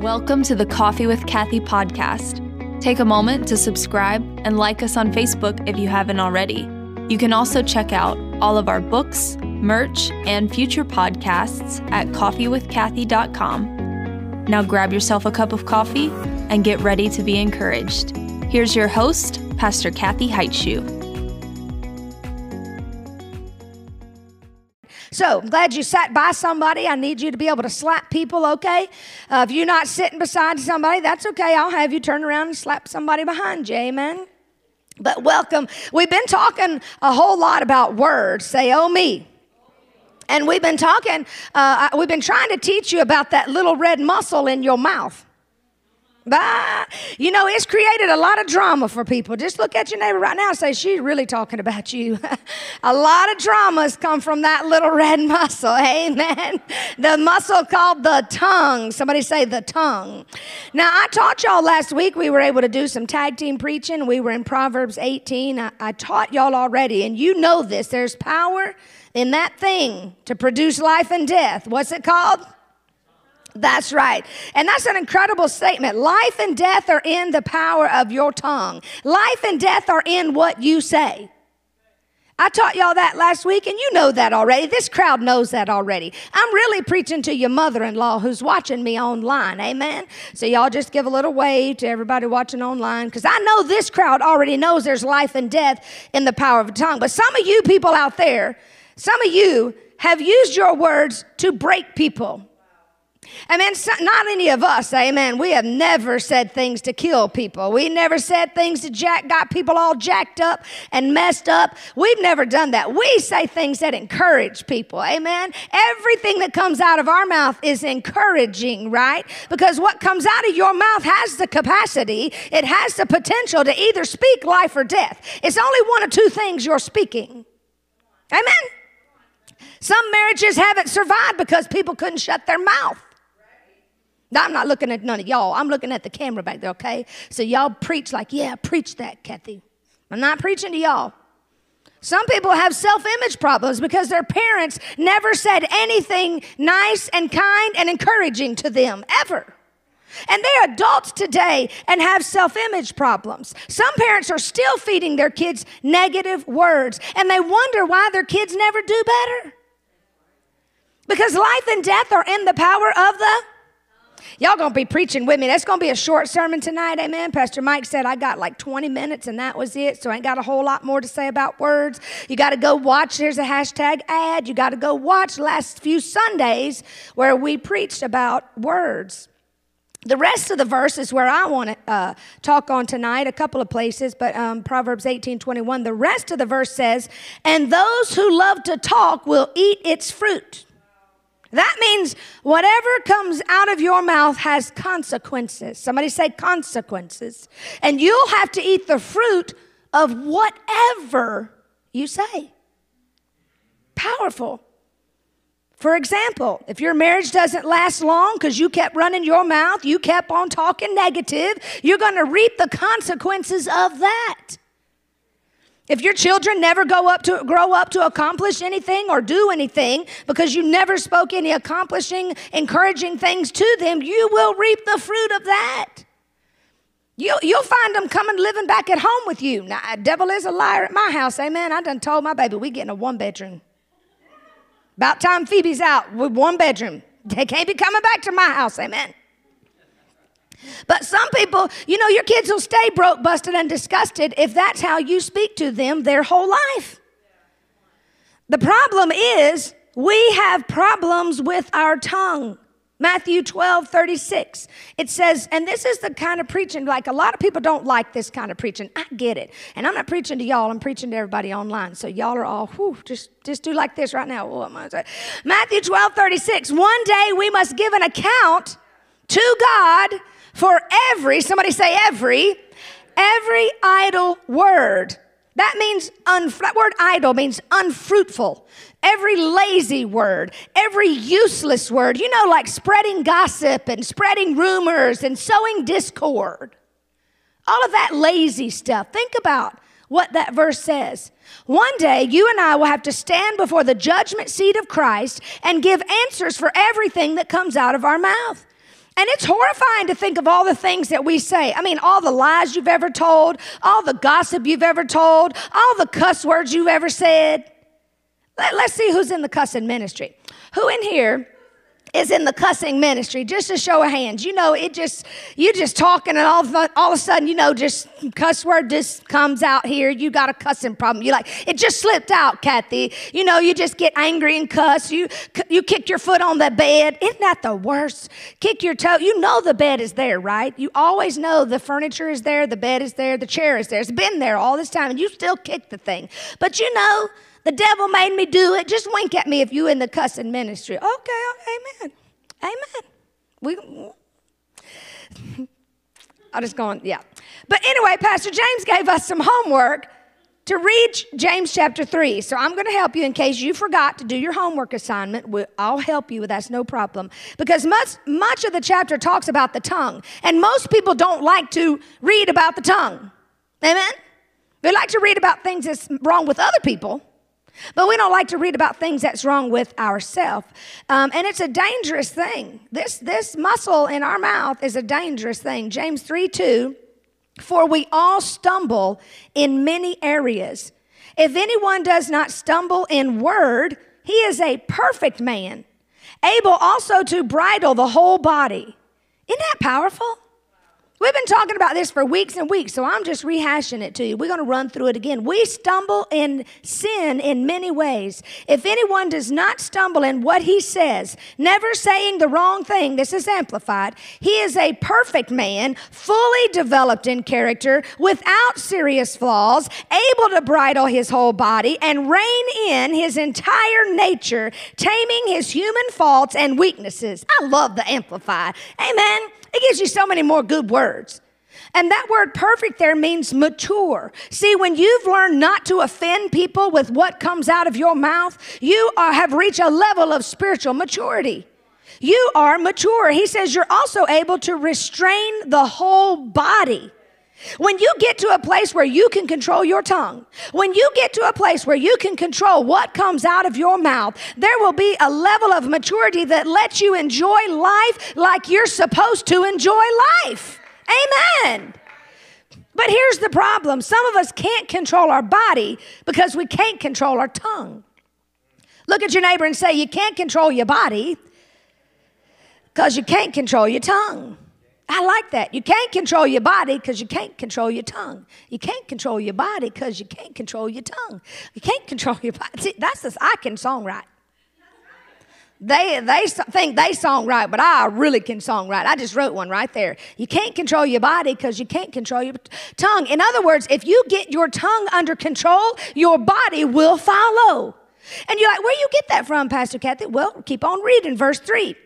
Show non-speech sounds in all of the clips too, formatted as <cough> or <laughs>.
Welcome to the Coffee with Kathy podcast. Take a moment to subscribe and like us on Facebook if you haven't already. You can also check out all of our books, merch, and future podcasts at coffeewithkathy.com. Now grab yourself a cup of coffee and get ready to be encouraged. Here's your host, Pastor Kathy Heitshoe. So I'm glad you sat by somebody. I need you to be able to slap people, okay? Uh, if you're not sitting beside somebody, that's okay. I'll have you turn around and slap somebody behind you, amen? But welcome. We've been talking a whole lot about words. Say, oh, me. And we've been talking, uh, we've been trying to teach you about that little red muscle in your mouth. You know, it's created a lot of drama for people. Just look at your neighbor right now and say, She's really talking about you. <laughs> a lot of dramas come from that little red <laughs> muscle. Amen. The muscle called the tongue. Somebody say the tongue. Now, I taught y'all last week, we were able to do some tag team preaching. We were in Proverbs 18. I, I taught y'all already, and you know this. There's power in that thing to produce life and death. What's it called? That's right. And that's an incredible statement. Life and death are in the power of your tongue. Life and death are in what you say. I taught y'all that last week, and you know that already. This crowd knows that already. I'm really preaching to your mother in law who's watching me online. Amen. So, y'all just give a little wave to everybody watching online because I know this crowd already knows there's life and death in the power of a tongue. But some of you people out there, some of you have used your words to break people. Amen. Not any of us, amen. We have never said things to kill people. We never said things to jack, got people all jacked up and messed up. We've never done that. We say things that encourage people, amen. Everything that comes out of our mouth is encouraging, right? Because what comes out of your mouth has the capacity, it has the potential to either speak life or death. It's only one of two things you're speaking. Amen. Some marriages haven't survived because people couldn't shut their mouth. I'm not looking at none of y'all. I'm looking at the camera back there, okay? So y'all preach like, yeah, preach that, Kathy. I'm not preaching to y'all. Some people have self image problems because their parents never said anything nice and kind and encouraging to them, ever. And they're adults today and have self image problems. Some parents are still feeding their kids negative words and they wonder why their kids never do better. Because life and death are in the power of the Y'all gonna be preaching with me. That's gonna be a short sermon tonight, amen. Pastor Mike said I got like 20 minutes and that was it, so I ain't got a whole lot more to say about words. You gotta go watch, there's a hashtag ad. You gotta go watch last few Sundays where we preached about words. The rest of the verse is where I want to uh, talk on tonight, a couple of places, but um, Proverbs 18 21. The rest of the verse says, And those who love to talk will eat its fruit. That means whatever comes out of your mouth has consequences. Somebody say consequences. And you'll have to eat the fruit of whatever you say. Powerful. For example, if your marriage doesn't last long because you kept running your mouth, you kept on talking negative, you're going to reap the consequences of that. If your children never go up to grow up to accomplish anything or do anything because you never spoke any accomplishing, encouraging things to them, you will reap the fruit of that. You, you'll find them coming living back at home with you. Now, devil is a liar at my house. Amen. I done told my baby we getting a one bedroom. About time Phoebe's out with one bedroom. They can't be coming back to my house. Amen. But some people, you know, your kids will stay broke, busted, and disgusted if that's how you speak to them their whole life. The problem is we have problems with our tongue. Matthew 12, 36. It says, and this is the kind of preaching, like a lot of people don't like this kind of preaching. I get it. And I'm not preaching to y'all, I'm preaching to everybody online. So y'all are all, whew, just, just do like this right now. What am I saying? Matthew 12, 36. One day we must give an account to God for every, somebody say every, every idle word. That means, un, that word idle means unfruitful. Every lazy word, every useless word, you know, like spreading gossip and spreading rumors and sowing discord. All of that lazy stuff. Think about what that verse says. One day, you and I will have to stand before the judgment seat of Christ and give answers for everything that comes out of our mouth. And it's horrifying to think of all the things that we say. I mean, all the lies you've ever told, all the gossip you've ever told, all the cuss words you've ever said. Let, us see who's in the cussing ministry. Who in here is in the cussing ministry, just a show of hands. You know, it just, you just talking and all of, all of a sudden, you know, just cuss word just comes out here. You got a cussing problem. You like, it just slipped out, Kathy. You know, you just get angry and cuss. You, you kick your foot on the bed. Isn't that the worst? Kick your toe. You know the bed is there, right? You always know the furniture is there, the bed is there, the chair is there. It's been there all this time and you still kick the thing. But you know, the devil made me do it. Just wink at me if you in the cussing ministry. Okay, amen. Amen. We <laughs> I just going, yeah. But anyway, Pastor James gave us some homework to read James chapter 3. So I'm going to help you in case you forgot to do your homework assignment. I'll help you. That's no problem. Because much, much of the chapter talks about the tongue. And most people don't like to read about the tongue. Amen? They like to read about things that's wrong with other people. But we don't like to read about things that's wrong with ourselves. Um, and it's a dangerous thing. This, this muscle in our mouth is a dangerous thing. James 3 2 For we all stumble in many areas. If anyone does not stumble in word, he is a perfect man, able also to bridle the whole body. Isn't that powerful? We've been talking about this for weeks and weeks, so I'm just rehashing it to you. We're going to run through it again. We stumble in sin in many ways. If anyone does not stumble in what he says, never saying the wrong thing, this is amplified, he is a perfect man, fully developed in character, without serious flaws, able to bridle his whole body and rein in his entire nature, taming his human faults and weaknesses. I love the amplified. Amen. It gives you so many more good words. And that word perfect there means mature. See, when you've learned not to offend people with what comes out of your mouth, you are, have reached a level of spiritual maturity. You are mature. He says you're also able to restrain the whole body. When you get to a place where you can control your tongue, when you get to a place where you can control what comes out of your mouth, there will be a level of maturity that lets you enjoy life like you're supposed to enjoy life. Amen. But here's the problem some of us can't control our body because we can't control our tongue. Look at your neighbor and say, You can't control your body because you can't control your tongue. I like that. You can't control your body because you can't control your tongue. You can't control your body because you can't control your tongue. You can't control your body. See, that's this. I can songwrite. They, they think they songwrite, but I really can songwrite. I just wrote one right there. You can't control your body because you can't control your tongue. In other words, if you get your tongue under control, your body will follow. And you're like, where you get that from, Pastor Kathy? Well, keep on reading verse 3.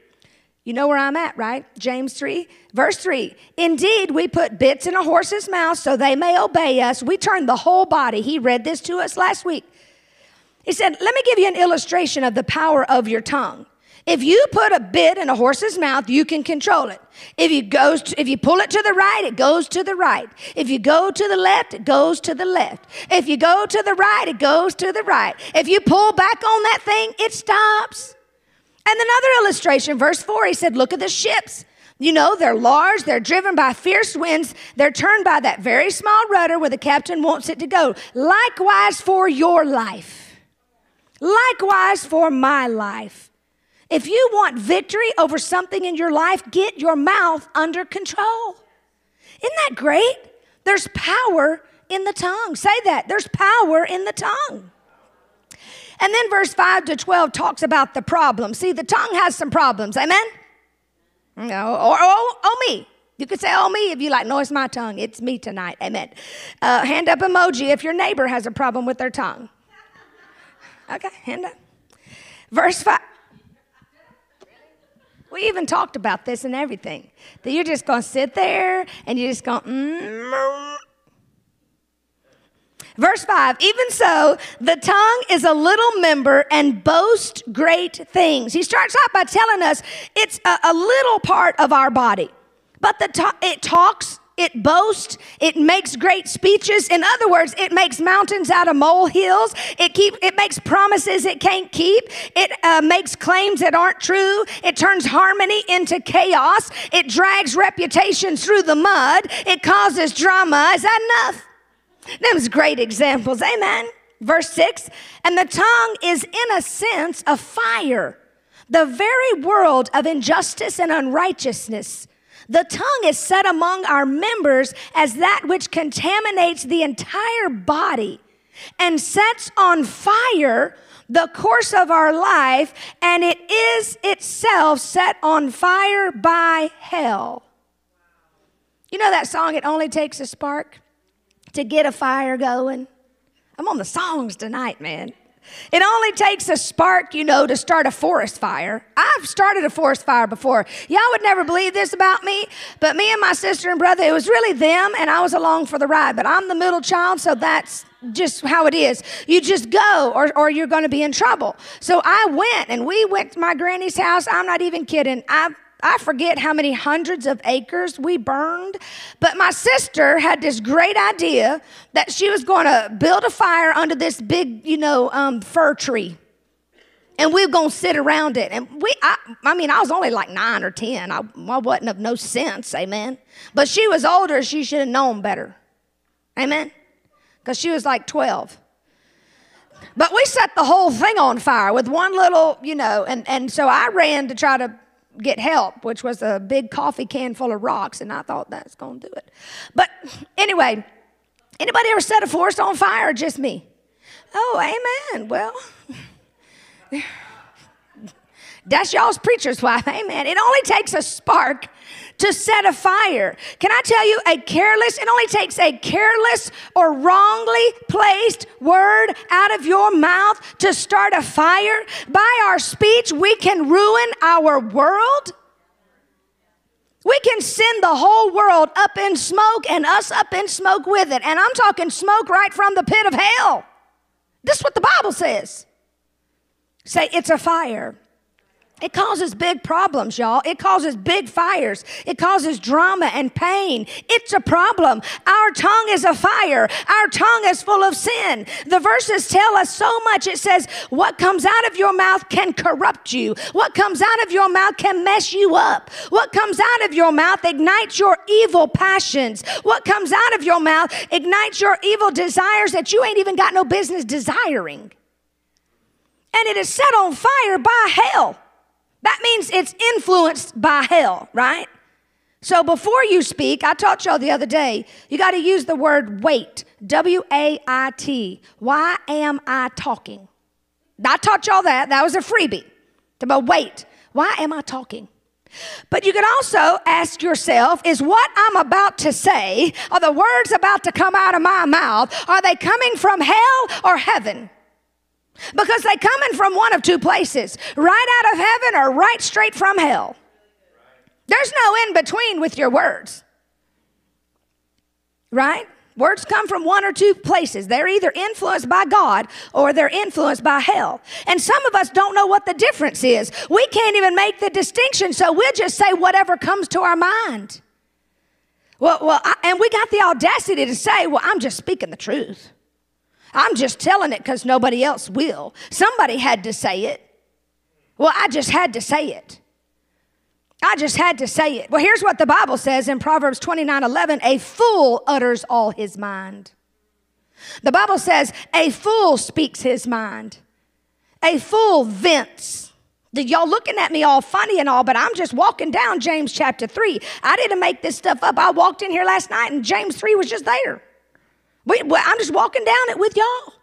You know where I'm at, right? James 3, verse 3. Indeed, we put bits in a horse's mouth so they may obey us. We turn the whole body. He read this to us last week. He said, Let me give you an illustration of the power of your tongue. If you put a bit in a horse's mouth, you can control it. If you goes to, if you pull it to the right, it goes to the right. If you go to the left, it goes to the left. If you go to the right, it goes to the right. If you pull back on that thing, it stops. And another illustration, verse 4, he said, Look at the ships. You know, they're large, they're driven by fierce winds, they're turned by that very small rudder where the captain wants it to go. Likewise for your life. Likewise for my life. If you want victory over something in your life, get your mouth under control. Isn't that great? There's power in the tongue. Say that. There's power in the tongue. And then verse 5 to 12 talks about the problem. See, the tongue has some problems. Amen? No, or oh, oh me. You could say, oh, me, if you like. No, it's my tongue. It's me tonight. Amen. Uh, hand up emoji if your neighbor has a problem with their tongue. Okay, hand up. Verse 5. We even talked about this and everything. That you're just going to sit there and you're just going, mm, Verse 5 Even so, the tongue is a little member and boasts great things. He starts out by telling us it's a, a little part of our body, but the to- it talks it boasts, it makes great speeches. In other words, it makes mountains out of molehills. It keep it makes promises it can't keep. It uh, makes claims that aren't true. It turns harmony into chaos. It drags reputations through the mud. It causes drama. Is that enough? Them's great examples. Amen. Verse 6 And the tongue is, in a sense, a fire, the very world of injustice and unrighteousness. The tongue is set among our members as that which contaminates the entire body and sets on fire the course of our life, and it is itself set on fire by hell. You know that song, It Only Takes a Spark to get a fire going? I'm on the songs tonight, man. It only takes a spark, you know, to start a forest fire. I've started a forest fire before. Y'all would never believe this about me, but me and my sister and brother, it was really them, and I was along for the ride. But I'm the middle child, so that's just how it is. You just go, or, or you're going to be in trouble. So I went, and we went to my granny's house. I'm not even kidding. I I forget how many hundreds of acres we burned, but my sister had this great idea that she was going to build a fire under this big, you know, um, fir tree. And we were going to sit around it. And we, I, I mean, I was only like nine or 10. I, I wasn't of no sense, amen. But she was older, she should have known better, amen. Because she was like 12. But we set the whole thing on fire with one little, you know, and, and so I ran to try to get help, which was a big coffee can full of rocks, and I thought that's to do it. But anyway, anybody ever set a forest on fire just me? Oh, amen. Well, <laughs> that's y'all's preacher's wife. Amen. It only takes a spark to set a fire. Can I tell you, a careless, it only takes a careless or wrongly placed word out of your mouth to start a fire. By our speech, we can ruin our world. We can send the whole world up in smoke and us up in smoke with it. And I'm talking smoke right from the pit of hell. This is what the Bible says. Say, it's a fire. It causes big problems, y'all. It causes big fires. It causes drama and pain. It's a problem. Our tongue is a fire. Our tongue is full of sin. The verses tell us so much. It says, What comes out of your mouth can corrupt you. What comes out of your mouth can mess you up. What comes out of your mouth ignites your evil passions. What comes out of your mouth ignites your evil desires that you ain't even got no business desiring. And it is set on fire by hell. That means it's influenced by hell, right? So before you speak, I taught y'all the other day, you got to use the word wait. W A I T. Why am I talking? I taught y'all that. That was a freebie. About wait. Why am I talking? But you can also ask yourself is what I'm about to say, are the words about to come out of my mouth, are they coming from hell or heaven? Because they coming from one of two places right out of heaven or right straight from hell. There's no in between with your words. Right? Words come from one or two places. They're either influenced by God or they're influenced by hell. And some of us don't know what the difference is. We can't even make the distinction, so we'll just say whatever comes to our mind. Well, well I, and we got the audacity to say, well, I'm just speaking the truth. I'm just telling it because nobody else will. Somebody had to say it. Well, I just had to say it. I just had to say it. Well, here's what the Bible says in Proverbs 29 11 a fool utters all his mind. The Bible says a fool speaks his mind, a fool vents. Y'all looking at me all funny and all, but I'm just walking down James chapter 3. I didn't make this stuff up. I walked in here last night and James 3 was just there. I'm just walking down it with y'all.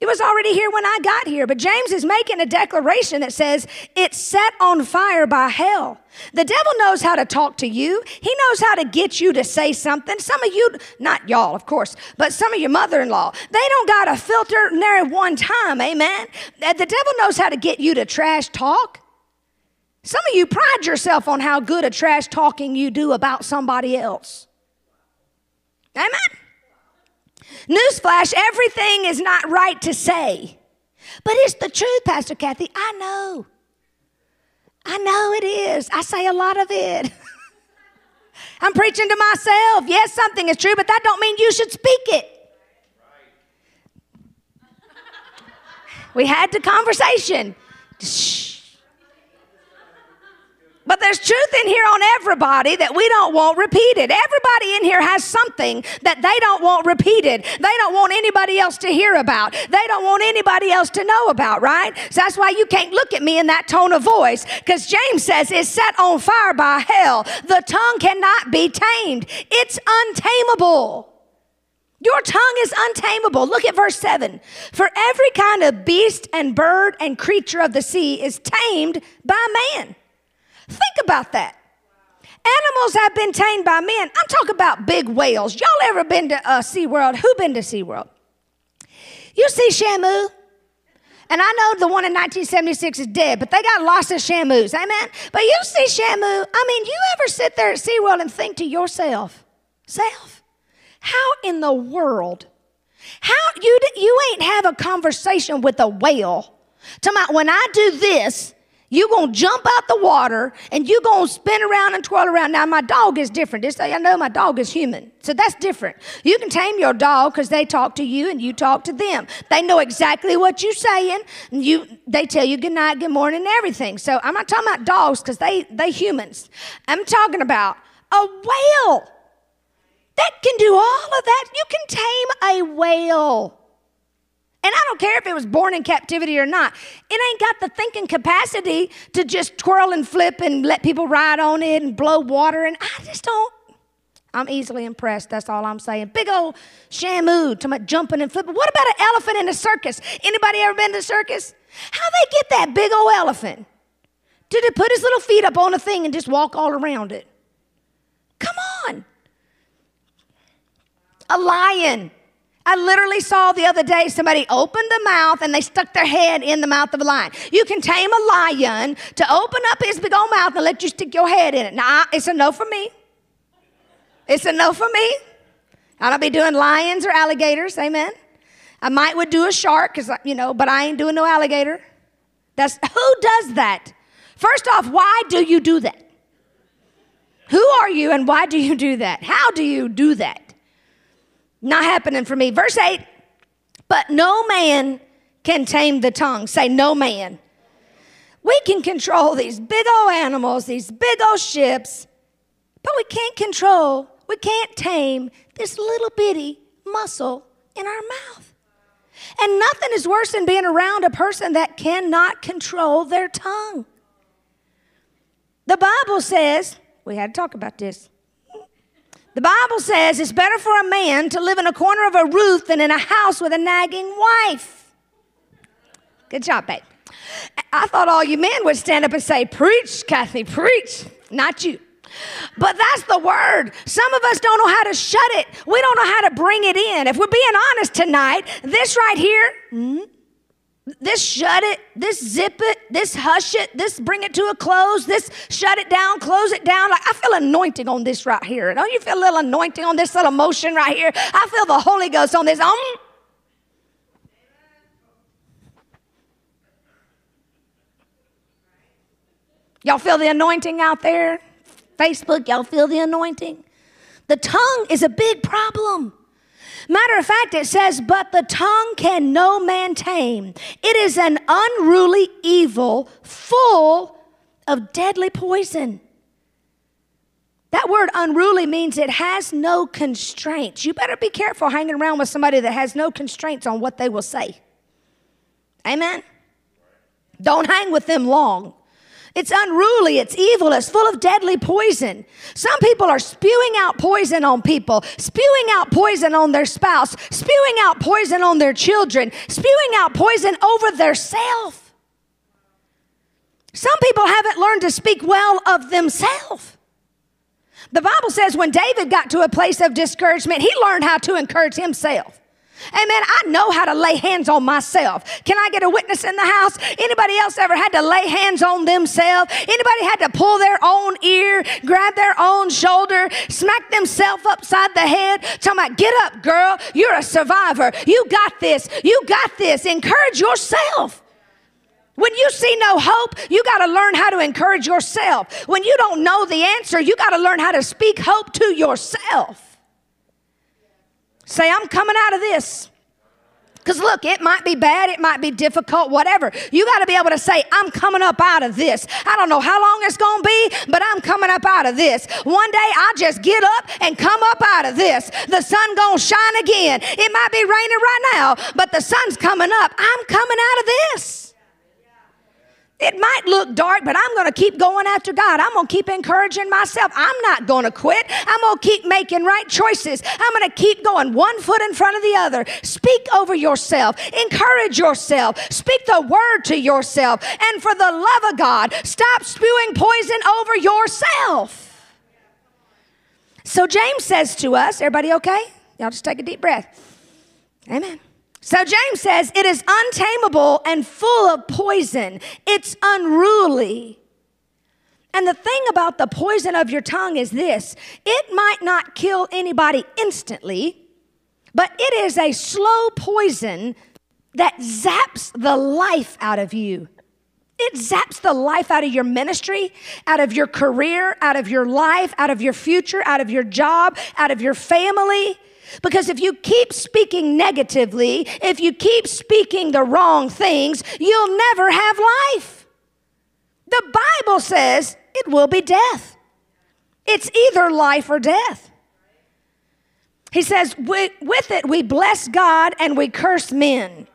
It was already here when I got here, but James is making a declaration that says it's set on fire by hell. The devil knows how to talk to you. He knows how to get you to say something. Some of you, not y'all, of course, but some of your mother in law, they don't got a filter near one time, amen? The devil knows how to get you to trash talk. Some of you pride yourself on how good a trash talking you do about somebody else. Amen? Newsflash, everything is not right to say. But it's the truth, Pastor Kathy. I know. I know it is. I say a lot of it. <laughs> I'm preaching to myself. Yes, something is true, but that don't mean you should speak it. <laughs> We had the conversation. Shh. But there's truth in here on everybody that we don't want repeated. Everybody in here has something that they don't want repeated. They don't want anybody else to hear about. They don't want anybody else to know about, right? So that's why you can't look at me in that tone of voice because James says it's set on fire by hell. The tongue cannot be tamed, it's untamable. Your tongue is untamable. Look at verse 7. For every kind of beast and bird and creature of the sea is tamed by man. Think about that. Animals have been tamed by men. I'm talking about big whales. Y'all ever been to uh, SeaWorld? Who been to SeaWorld? You see Shamu? And I know the one in 1976 is dead, but they got lots of Shamus, amen? But you see Shamu, I mean, you ever sit there at SeaWorld and think to yourself, self, how in the world, how you, you ain't have a conversation with a whale? Talking about when I do this, you gonna jump out the water and you gonna spin around and twirl around. Now my dog is different. So you know, my dog is human, so that's different. You can tame your dog because they talk to you and you talk to them. They know exactly what you're saying. And you, they tell you good night, good morning, and everything. So I'm not talking about dogs because they they humans. I'm talking about a whale that can do all of that. You can tame a whale. And I don't care if it was born in captivity or not. It ain't got the thinking capacity to just twirl and flip and let people ride on it and blow water. And I just don't. I'm easily impressed. That's all I'm saying. Big old shamu, to my jumping and flipping. What about an elephant in a circus? Anybody ever been to a circus? How they get that big old elephant? Did it put his little feet up on a thing and just walk all around it? Come on. A lion. I literally saw the other day somebody open the mouth and they stuck their head in the mouth of a lion. You can tame a lion to open up his big old mouth and let you stick your head in it. Now, it's a no for me. It's a no for me. I don't be doing lions or alligators, amen. I might would do a shark, cause you know, but I ain't doing no alligator. That's who does that? First off, why do you do that? Who are you and why do you do that? How do you do that? Not happening for me. Verse 8, but no man can tame the tongue. Say, no man. We can control these big old animals, these big old ships, but we can't control, we can't tame this little bitty muscle in our mouth. And nothing is worse than being around a person that cannot control their tongue. The Bible says, we had to talk about this. The Bible says it's better for a man to live in a corner of a roof than in a house with a nagging wife. Good job, babe. I thought all you men would stand up and say, Preach, Kathy, preach. Not you. But that's the word. Some of us don't know how to shut it. We don't know how to bring it in. If we're being honest tonight, this right here, mm, this shut it, this zip it, this hush it, this bring it to a close, this shut it down, close it down. Like I feel anointing on this right here. Don't you feel a little anointing on this little motion right here? I feel the Holy Ghost on this. Um. Y'all feel the anointing out there? Facebook, y'all feel the anointing? The tongue is a big problem. Matter of fact, it says, But the tongue can no man tame. It is an unruly evil full of deadly poison. That word unruly means it has no constraints. You better be careful hanging around with somebody that has no constraints on what they will say. Amen? Don't hang with them long. It's unruly, it's evil, it's full of deadly poison. Some people are spewing out poison on people, spewing out poison on their spouse, spewing out poison on their children, spewing out poison over their self. Some people haven't learned to speak well of themselves. The Bible says when David got to a place of discouragement, he learned how to encourage himself. Amen. I know how to lay hands on myself. Can I get a witness in the house? Anybody else ever had to lay hands on themselves? Anybody had to pull their own ear, grab their own shoulder, smack themselves upside the head? Talking about, get up, girl. You're a survivor. You got this. You got this. Encourage yourself. When you see no hope, you got to learn how to encourage yourself. When you don't know the answer, you got to learn how to speak hope to yourself. Say, I'm coming out of this. Because look, it might be bad, it might be difficult, whatever. You got to be able to say, I'm coming up out of this. I don't know how long it's going to be, but I'm coming up out of this. One day I just get up and come up out of this. The sun going to shine again. It might be raining right now, but the sun's coming up. I'm coming out of this. It might look dark, but I'm going to keep going after God. I'm going to keep encouraging myself. I'm not going to quit. I'm going to keep making right choices. I'm going to keep going one foot in front of the other. Speak over yourself. Encourage yourself. Speak the word to yourself. And for the love of God, stop spewing poison over yourself. So James says to us, everybody okay? Y'all just take a deep breath. Amen. So James says it is untamable and full of poison. It's unruly. And the thing about the poison of your tongue is this it might not kill anybody instantly, but it is a slow poison that zaps the life out of you. It zaps the life out of your ministry, out of your career, out of your life, out of your future, out of your job, out of your family. Because if you keep speaking negatively, if you keep speaking the wrong things, you'll never have life. The Bible says it will be death. It's either life or death. He says, with it we bless God and we curse men.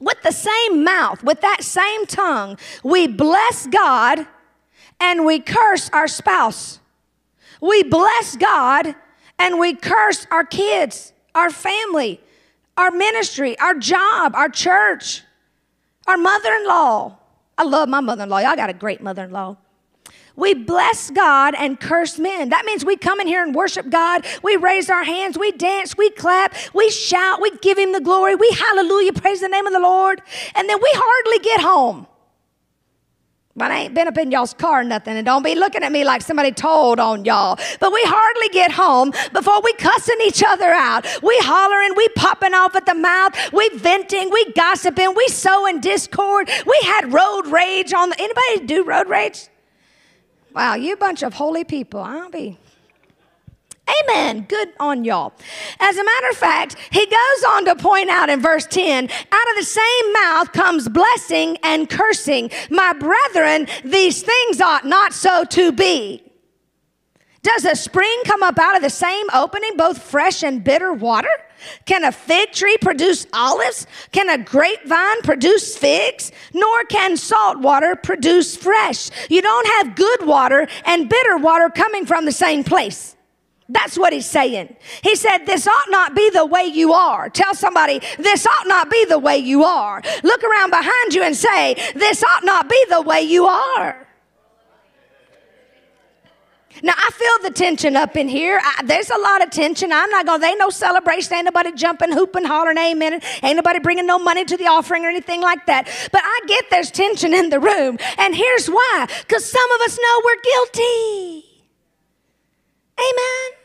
With the same mouth, with that same tongue, we bless God and we curse our spouse. We bless God and we curse our kids, our family, our ministry, our job, our church, our mother in law. I love my mother in law. Y'all got a great mother in law. We bless God and curse men. That means we come in here and worship God. We raise our hands, we dance, we clap, we shout, we give Him the glory, we hallelujah, praise the name of the Lord. And then we hardly get home. But I ain't been up in y'all's car nothing, and don't be looking at me like somebody told on y'all. But we hardly get home before we cussing each other out. We hollering, we popping off at the mouth, we venting, we gossiping, we sowing discord. We had road rage on the anybody do road rage? Wow, you bunch of holy people. I'll be Amen. Good on y'all. As a matter of fact, he goes on to point out in verse 10 out of the same mouth comes blessing and cursing. My brethren, these things ought not so to be. Does a spring come up out of the same opening, both fresh and bitter water? Can a fig tree produce olives? Can a grapevine produce figs? Nor can salt water produce fresh. You don't have good water and bitter water coming from the same place. That's what he's saying. He said, This ought not be the way you are. Tell somebody, This ought not be the way you are. Look around behind you and say, This ought not be the way you are. Now I feel the tension up in here. I, there's a lot of tension. I'm not going. There ain't no celebration. Ain't nobody jumping, hooping, hollering, amen. Ain't nobody bringing no money to the offering or anything like that. But I get there's tension in the room, and here's why: because some of us know we're guilty. Amen.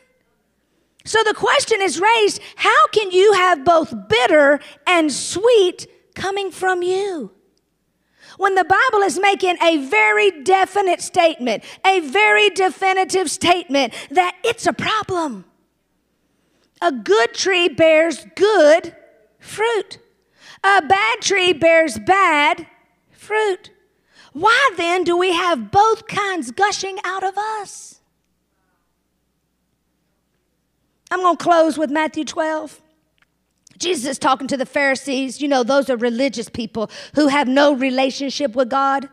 So the question is raised how can you have both bitter and sweet coming from you? When the Bible is making a very definite statement, a very definitive statement that it's a problem. A good tree bears good fruit, a bad tree bears bad fruit. Why then do we have both kinds gushing out of us? I'm going to close with Matthew 12. Jesus is talking to the Pharisees. You know, those are religious people who have no relationship with God.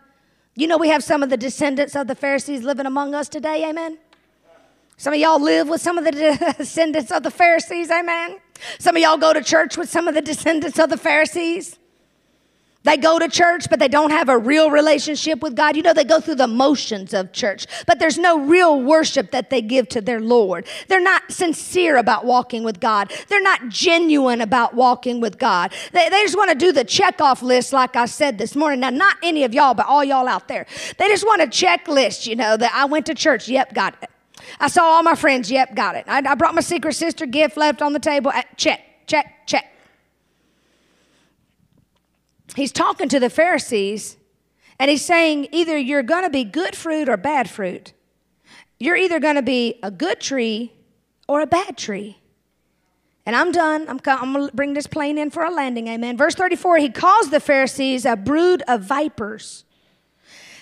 You know, we have some of the descendants of the Pharisees living among us today, amen? Some of y'all live with some of the <laughs> descendants of the Pharisees, amen? Some of y'all go to church with some of the descendants of the Pharisees. They go to church, but they don't have a real relationship with God. You know, they go through the motions of church, but there's no real worship that they give to their Lord. They're not sincere about walking with God. They're not genuine about walking with God. They, they just want to do the checkoff list, like I said this morning. Now, not any of y'all, but all y'all out there. They just want a checklist, you know, that I went to church. Yep, got it. I saw all my friends. Yep, got it. I, I brought my secret sister gift left on the table. Uh, check, check, check. He's talking to the Pharisees And he's saying either you're going to be good fruit or bad fruit. You're either going to be a good tree or a bad tree. And I'm done. I'm, I'm going to bring this plane in for a landing. Amen. Verse 34 He calls the Pharisees a brood of vipers.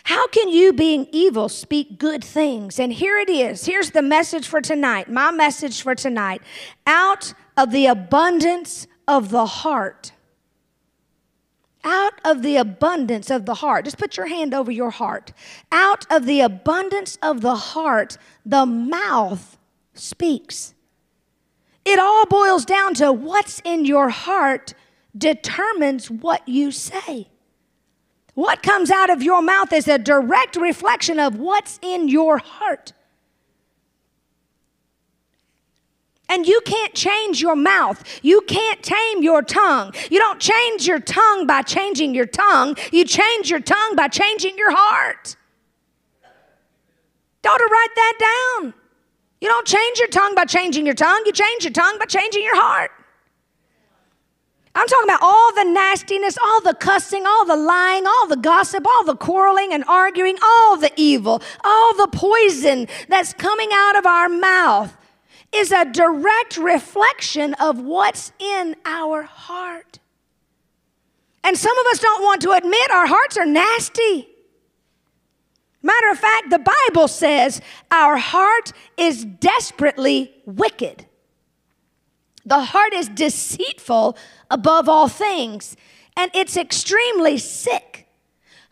How can you, being evil, speak good things? And here it is. Here's the message for tonight. My message for tonight. Out of the abundance of the heart. Out of the abundance of the heart. Just put your hand over your heart. Out of the abundance of the heart, the mouth speaks. It all boils down to what's in your heart determines what you say. What comes out of your mouth is a direct reflection of what's in your heart. And you can't change your mouth. You can't tame your tongue. You don't change your tongue by changing your tongue. You change your tongue by changing your heart. Daughter, write that down. You don't change your tongue by changing your tongue. You change your tongue by changing your heart. I'm talking about all the nastiness, all the cussing, all the lying, all the gossip, all the quarreling and arguing, all the evil, all the poison that's coming out of our mouth is a direct reflection of what's in our heart. And some of us don't want to admit our hearts are nasty. Matter of fact, the Bible says our heart is desperately wicked. The heart is deceitful above all things, and it's extremely sick.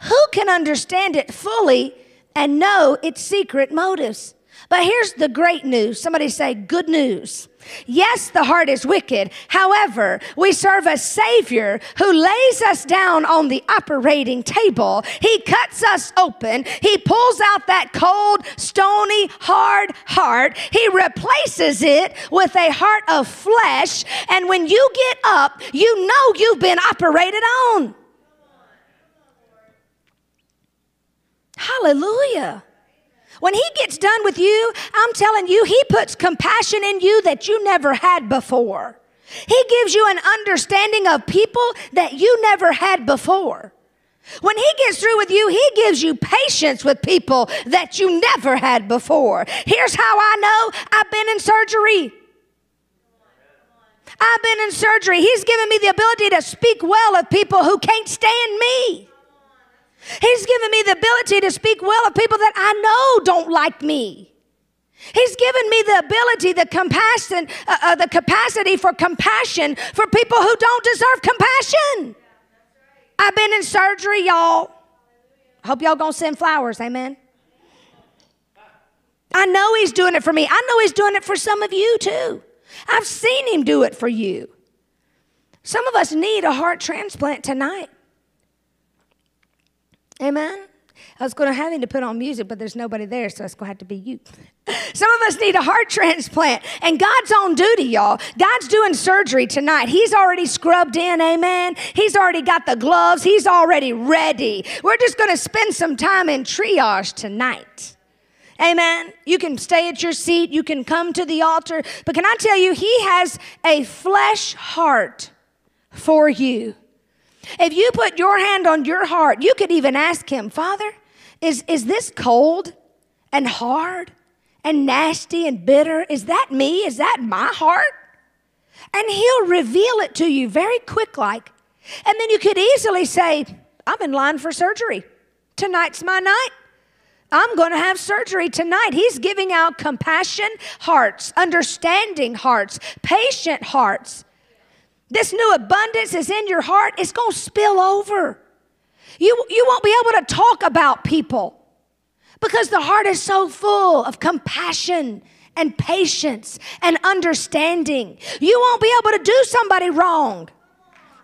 Who can understand it fully and know its secret motives? But here's the great news. Somebody say, good news. Yes, the heart is wicked. However, we serve a Savior who lays us down on the operating table. He cuts us open. He pulls out that cold, stony, hard heart. He replaces it with a heart of flesh. And when you get up, you know you've been operated on. Hallelujah. When he gets done with you, I'm telling you, he puts compassion in you that you never had before. He gives you an understanding of people that you never had before. When he gets through with you, he gives you patience with people that you never had before. Here's how I know I've been in surgery. I've been in surgery. He's given me the ability to speak well of people who can't stand me. He's given me the ability to speak well of people that I know don't like me. He's given me the ability, the compassion, uh, uh, the capacity for compassion for people who don't deserve compassion. I've been in surgery, y'all. Hope y'all gonna send flowers, amen. I know he's doing it for me. I know he's doing it for some of you too. I've seen him do it for you. Some of us need a heart transplant tonight. Amen. I was going to have him to put on music, but there's nobody there, so it's going to have to be you. Some of us need a heart transplant, and God's on duty, y'all. God's doing surgery tonight. He's already scrubbed in, amen. He's already got the gloves, He's already ready. We're just going to spend some time in triage tonight. Amen. You can stay at your seat, you can come to the altar, but can I tell you, He has a flesh heart for you. If you put your hand on your heart, you could even ask him, Father, is, is this cold and hard and nasty and bitter? Is that me? Is that my heart? And he'll reveal it to you very quick like. And then you could easily say, I'm in line for surgery. Tonight's my night. I'm going to have surgery tonight. He's giving out compassion hearts, understanding hearts, patient hearts. This new abundance is in your heart, it's going to spill over. You, you won't be able to talk about people because the heart is so full of compassion and patience and understanding. You won't be able to do somebody wrong.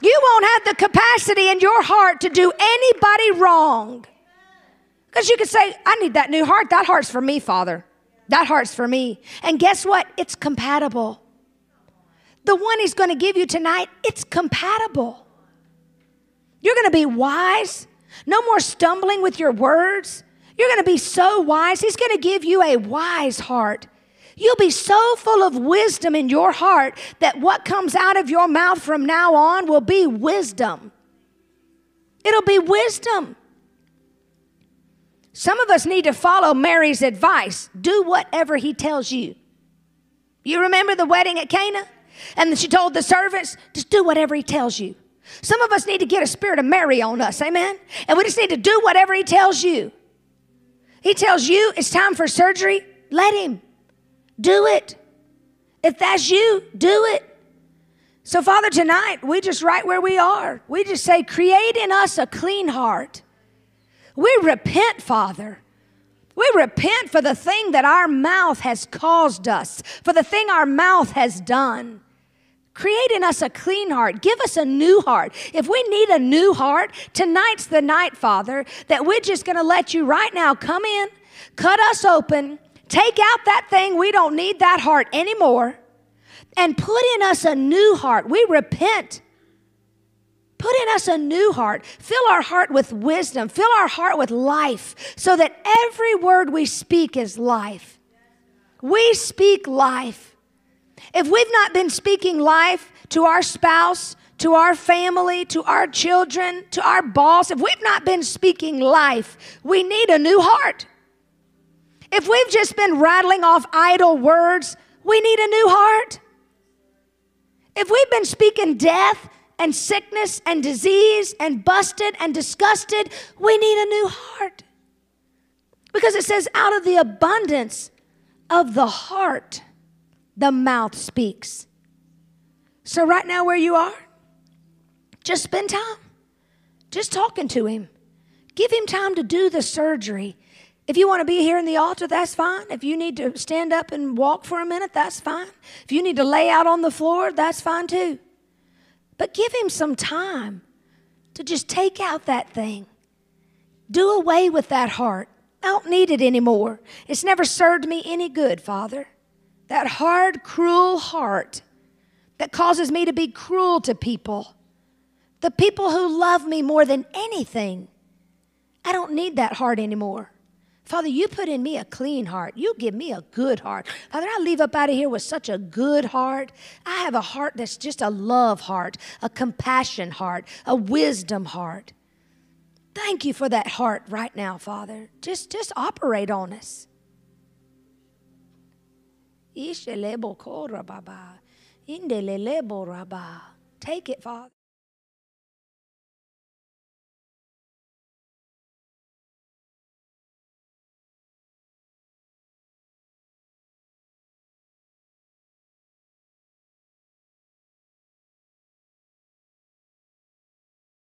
You won't have the capacity in your heart to do anybody wrong. Because you can say, I need that new heart. That heart's for me, Father. That heart's for me. And guess what? It's compatible the one he's going to give you tonight, it's compatible. You're going to be wise. No more stumbling with your words. You're going to be so wise. He's going to give you a wise heart. You'll be so full of wisdom in your heart that what comes out of your mouth from now on will be wisdom. It'll be wisdom. Some of us need to follow Mary's advice do whatever he tells you. You remember the wedding at Cana? And she told the servants, just do whatever he tells you. Some of us need to get a spirit of Mary on us, amen? And we just need to do whatever he tells you. He tells you it's time for surgery, let him. Do it. If that's you, do it. So, Father, tonight, we just right where we are. We just say, create in us a clean heart. We repent, Father. We repent for the thing that our mouth has caused us, for the thing our mouth has done. Create in us a clean heart. Give us a new heart. If we need a new heart, tonight's the night, Father, that we're just going to let you right now come in, cut us open, take out that thing. We don't need that heart anymore, and put in us a new heart. We repent. Put in us a new heart. Fill our heart with wisdom. Fill our heart with life so that every word we speak is life. We speak life. If we've not been speaking life to our spouse, to our family, to our children, to our boss, if we've not been speaking life, we need a new heart. If we've just been rattling off idle words, we need a new heart. If we've been speaking death and sickness and disease and busted and disgusted, we need a new heart. Because it says, out of the abundance of the heart, the mouth speaks. So, right now, where you are, just spend time just talking to him. Give him time to do the surgery. If you want to be here in the altar, that's fine. If you need to stand up and walk for a minute, that's fine. If you need to lay out on the floor, that's fine too. But give him some time to just take out that thing. Do away with that heart. I don't need it anymore. It's never served me any good, Father that hard, cruel heart that causes me to be cruel to people, the people who love me more than anything. I don't need that heart anymore. Father, you put in me a clean heart. You give me a good heart. Father, I leave up out of here with such a good heart. I have a heart that's just a love heart, a compassion heart, a wisdom heart. Thank you for that heart right now, Father. Just, just operate on us. Ishelebo korababa. Indelelebo raba. Take it, Father.